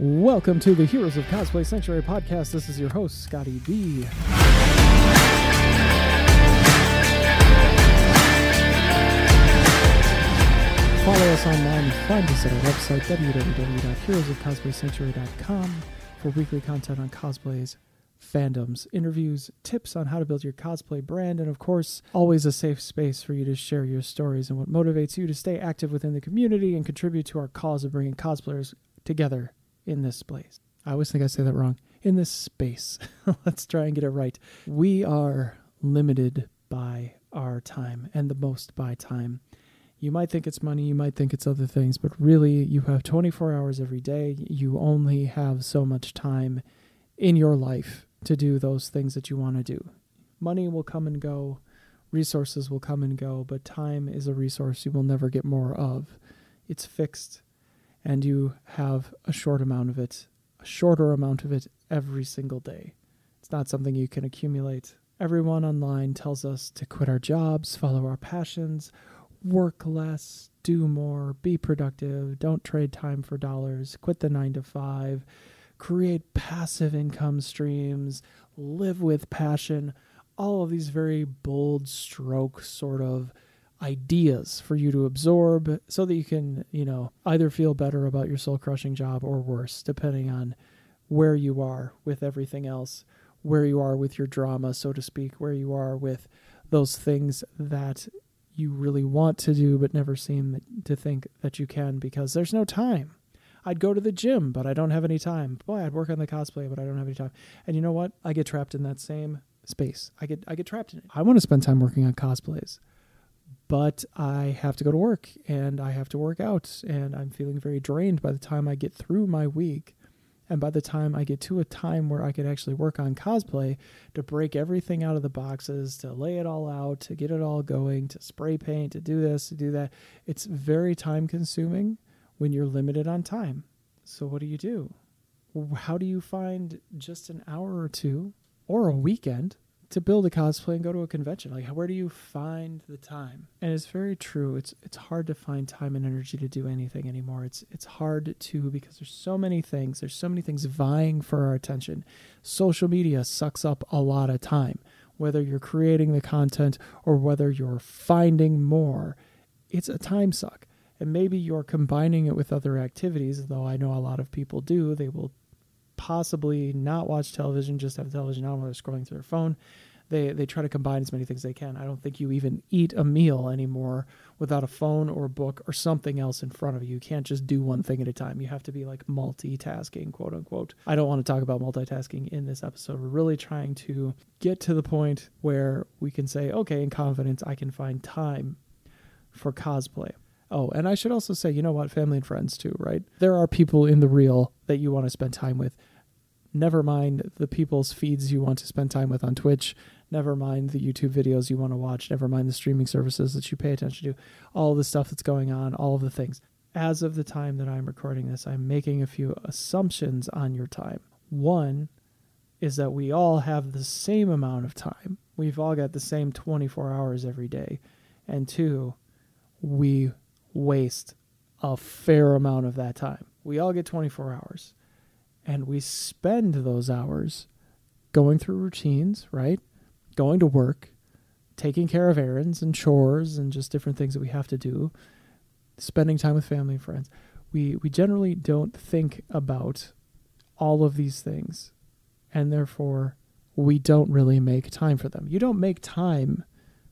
Welcome to the Heroes of Cosplay Sanctuary podcast. This is your host, Scotty B. Follow us online and find us at our website, www.heroesofcosplaysanctuary.com, for weekly content on cosplays, fandoms, interviews, tips on how to build your cosplay brand, and of course, always a safe space for you to share your stories and what motivates you to stay active within the community and contribute to our cause of bringing cosplayers together in this place. I always think I say that wrong. In this space. Let's try and get it right. We are limited by our time and the most by time. You might think it's money, you might think it's other things, but really, you have 24 hours every day. You only have so much time in your life to do those things that you want to do. Money will come and go, resources will come and go, but time is a resource you will never get more of. It's fixed, and you have a short amount of it, a shorter amount of it every single day. It's not something you can accumulate. Everyone online tells us to quit our jobs, follow our passions, work less, do more, be productive, don't trade time for dollars, quit the nine to five, create passive income streams, live with passion. All of these very bold stroke sort of ideas for you to absorb so that you can, you know, either feel better about your soul crushing job or worse, depending on where you are with everything else, where you are with your drama, so to speak, where you are with those things that you really want to do but never seem to think that you can because there's no time. I'd go to the gym, but I don't have any time. Boy, I'd work on the cosplay, but I don't have any time. And you know what? I get trapped in that same space. I get I get trapped in it. I want to spend time working on cosplays, but I have to go to work and I have to work out and I'm feeling very drained by the time I get through my week. And by the time I get to a time where I could actually work on cosplay, to break everything out of the boxes, to lay it all out, to get it all going, to spray paint, to do this, to do that, it's very time consuming when you're limited on time. So, what do you do? How do you find just an hour or two or a weekend to build a cosplay and go to a convention. Like where do you find the time? And it's very true. It's it's hard to find time and energy to do anything anymore. It's it's hard to because there's so many things. There's so many things vying for our attention. Social media sucks up a lot of time. Whether you're creating the content or whether you're finding more it's a time suck. And maybe you're combining it with other activities though i know a lot of people do. They will possibly not watch television, just have television on while they're scrolling through their phone. They they try to combine as many things they can. I don't think you even eat a meal anymore without a phone or a book or something else in front of you. You can't just do one thing at a time. You have to be like multitasking, quote unquote. I don't want to talk about multitasking in this episode. We're really trying to get to the point where we can say, okay, in confidence, I can find time for cosplay. Oh, and I should also say, you know what, family and friends too, right? There are people in the real that you want to spend time with. Never mind the people's feeds you want to spend time with on Twitch. Never mind the YouTube videos you want to watch. Never mind the streaming services that you pay attention to. All the stuff that's going on, all of the things. As of the time that I'm recording this, I'm making a few assumptions on your time. One is that we all have the same amount of time. We've all got the same 24 hours every day. And two, we waste a fair amount of that time. We all get 24 hours and we spend those hours going through routines, right? Going to work, taking care of errands and chores and just different things that we have to do, spending time with family and friends. We we generally don't think about all of these things and therefore we don't really make time for them. You don't make time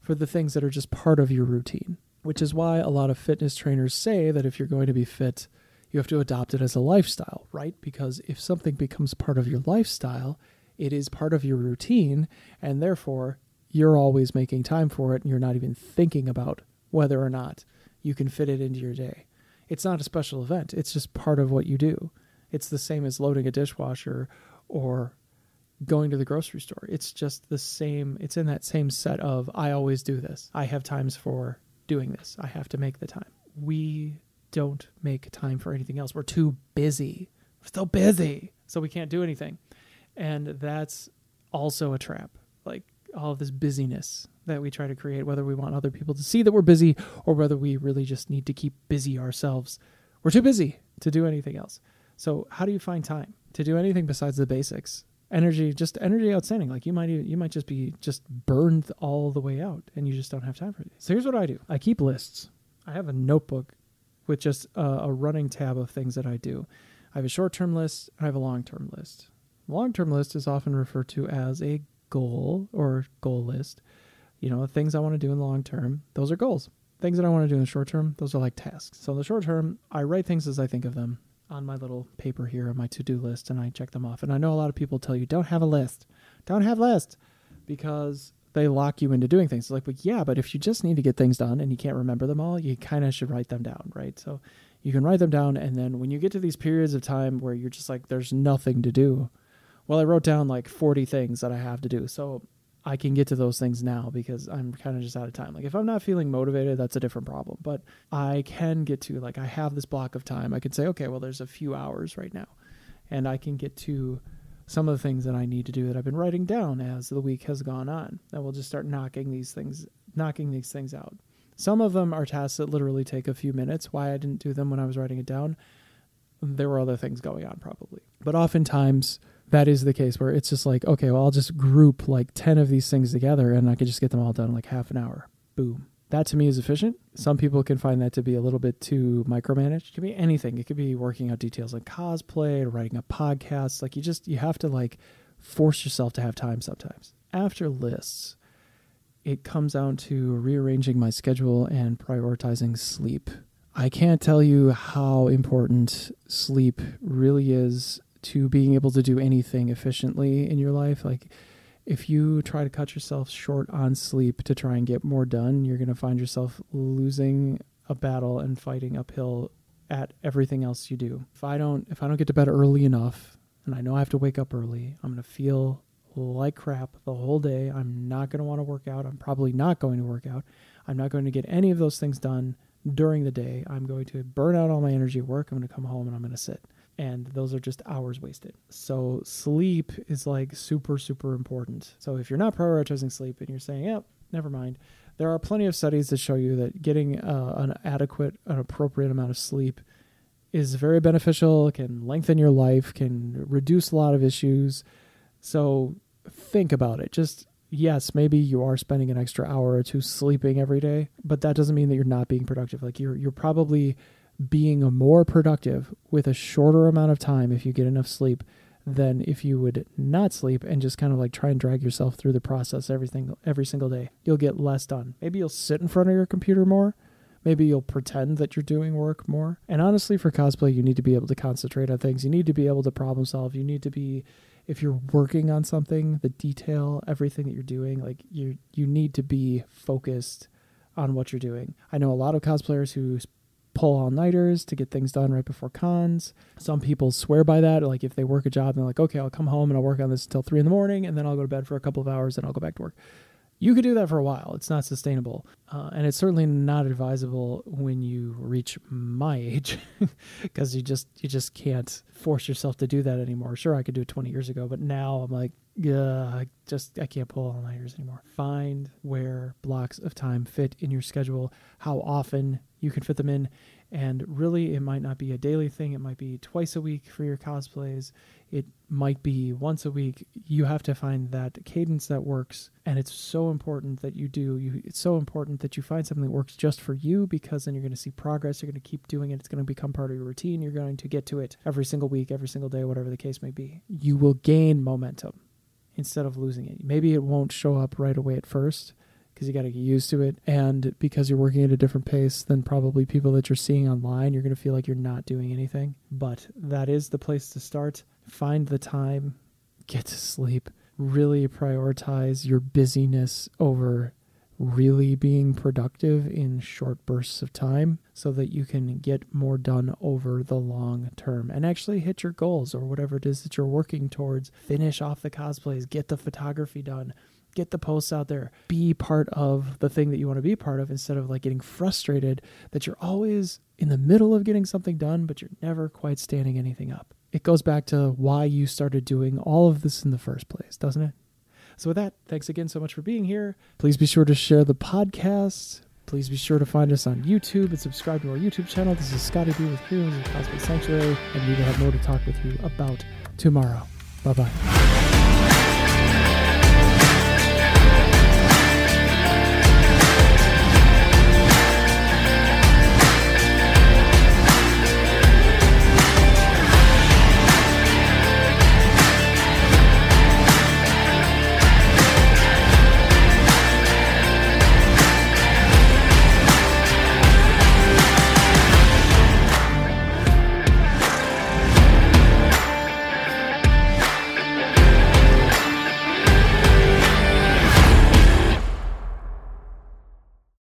for the things that are just part of your routine, which is why a lot of fitness trainers say that if you're going to be fit, you have to adopt it as a lifestyle, right? Because if something becomes part of your lifestyle, it is part of your routine, and therefore you're always making time for it, and you're not even thinking about whether or not you can fit it into your day. It's not a special event, it's just part of what you do. It's the same as loading a dishwasher or going to the grocery store. It's just the same, it's in that same set of I always do this. I have times for doing this. I have to make the time. We don't make time for anything else. We're too busy. We're so busy. So we can't do anything. And that's also a trap. Like all of this busyness that we try to create, whether we want other people to see that we're busy or whether we really just need to keep busy ourselves. We're too busy to do anything else. So how do you find time to do anything besides the basics? Energy, just energy outstanding. Like you might you might just be just burned all the way out, and you just don't have time for it. So here's what I do: I keep lists. I have a notebook with just a, a running tab of things that I do. I have a short-term list. I have a long-term list. Long-term list is often referred to as a goal or goal list. You know, things I want to do in the long term, those are goals. Things that I want to do in the short term, those are like tasks. So in the short term, I write things as I think of them on my little paper here on my to-do list and I check them off. And I know a lot of people tell you don't have a list. Don't have list because they lock you into doing things. It's like, but yeah, but if you just need to get things done and you can't remember them all, you kind of should write them down, right? So you can write them down and then when you get to these periods of time where you're just like there's nothing to do. Well, I wrote down like 40 things that I have to do. So I can get to those things now because I'm kind of just out of time. Like if I'm not feeling motivated, that's a different problem. But I can get to like I have this block of time. I can say, okay, well there's a few hours right now. And I can get to some of the things that I need to do that I've been writing down as the week has gone on. And we'll just start knocking these things knocking these things out. Some of them are tasks that literally take a few minutes. Why I didn't do them when I was writing it down, there were other things going on probably. But oftentimes that is the case where it's just like, okay, well, I'll just group like 10 of these things together and I could just get them all done in like half an hour. Boom. That to me is efficient. Some people can find that to be a little bit too micromanaged. It could be anything. It could be working out details like cosplay or writing a podcast. Like you just, you have to like force yourself to have time sometimes. After lists, it comes down to rearranging my schedule and prioritizing sleep. I can't tell you how important sleep really is to being able to do anything efficiently in your life. Like, if you try to cut yourself short on sleep to try and get more done, you're going to find yourself losing a battle and fighting uphill at everything else you do. If I don't if I don't get to bed early enough and I know I have to wake up early, I'm going to feel like crap the whole day. I'm not going to want to work out. I'm probably not going to work out. I'm not going to get any of those things done during the day. I'm going to burn out all my energy at work. I'm going to come home and I'm going to sit and those are just hours wasted. So sleep is like super super important. So if you're not prioritizing sleep and you're saying, "Yep, never mind," there are plenty of studies that show you that getting uh, an adequate, an appropriate amount of sleep is very beneficial. Can lengthen your life, can reduce a lot of issues. So think about it. Just yes, maybe you are spending an extra hour or two sleeping every day, but that doesn't mean that you're not being productive. Like you're you're probably being more productive with a shorter amount of time if you get enough sleep than if you would not sleep and just kind of like try and drag yourself through the process everything every single day. You'll get less done. Maybe you'll sit in front of your computer more. Maybe you'll pretend that you're doing work more. And honestly, for cosplay, you need to be able to concentrate on things. You need to be able to problem solve. You need to be, if you're working on something, the detail, everything that you're doing, like you, you need to be focused on what you're doing. I know a lot of cosplayers who pull all nighters to get things done right before cons. Some people swear by that. Like if they work a job, they're like, okay, I'll come home and I'll work on this until three in the morning, and then I'll go to bed for a couple of hours, and I'll go back to work. You could do that for a while. It's not sustainable, uh, and it's certainly not advisable when you reach my age, because you just you just can't force yourself to do that anymore. Sure, I could do it 20 years ago, but now I'm like, yeah, I just I can't pull all nighters anymore. Find where blocks of time fit in your schedule, how often you can fit them in, and really it might not be a daily thing. It might be twice a week for your cosplays. It might be once a week. You have to find that cadence that works, and it's so important that you do. You it's so important that you find something that works just for you because then you're going to see progress. You're going to keep doing it. It's going to become part of your routine. You're going to get to it every single week, every single day, whatever the case may be. You will gain momentum instead of losing it. Maybe it won't show up right away at first because you got to get used to it. And because you're working at a different pace than probably people that you're seeing online, you're going to feel like you're not doing anything. But that is the place to start. Find the time, get to sleep, really prioritize your busyness over really being productive in short bursts of time so that you can get more done over the long term and actually hit your goals or whatever it is that you're working towards. Finish off the cosplays, get the photography done, get the posts out there, be part of the thing that you want to be part of instead of like getting frustrated that you're always in the middle of getting something done, but you're never quite standing anything up. It goes back to why you started doing all of this in the first place, doesn't it? So, with that, thanks again so much for being here. Please be sure to share the podcast Please be sure to find us on YouTube and subscribe to our YouTube channel. This is Scotty B with Heroes of Cosplay Sanctuary, and we will have more to talk with you about tomorrow. Bye bye.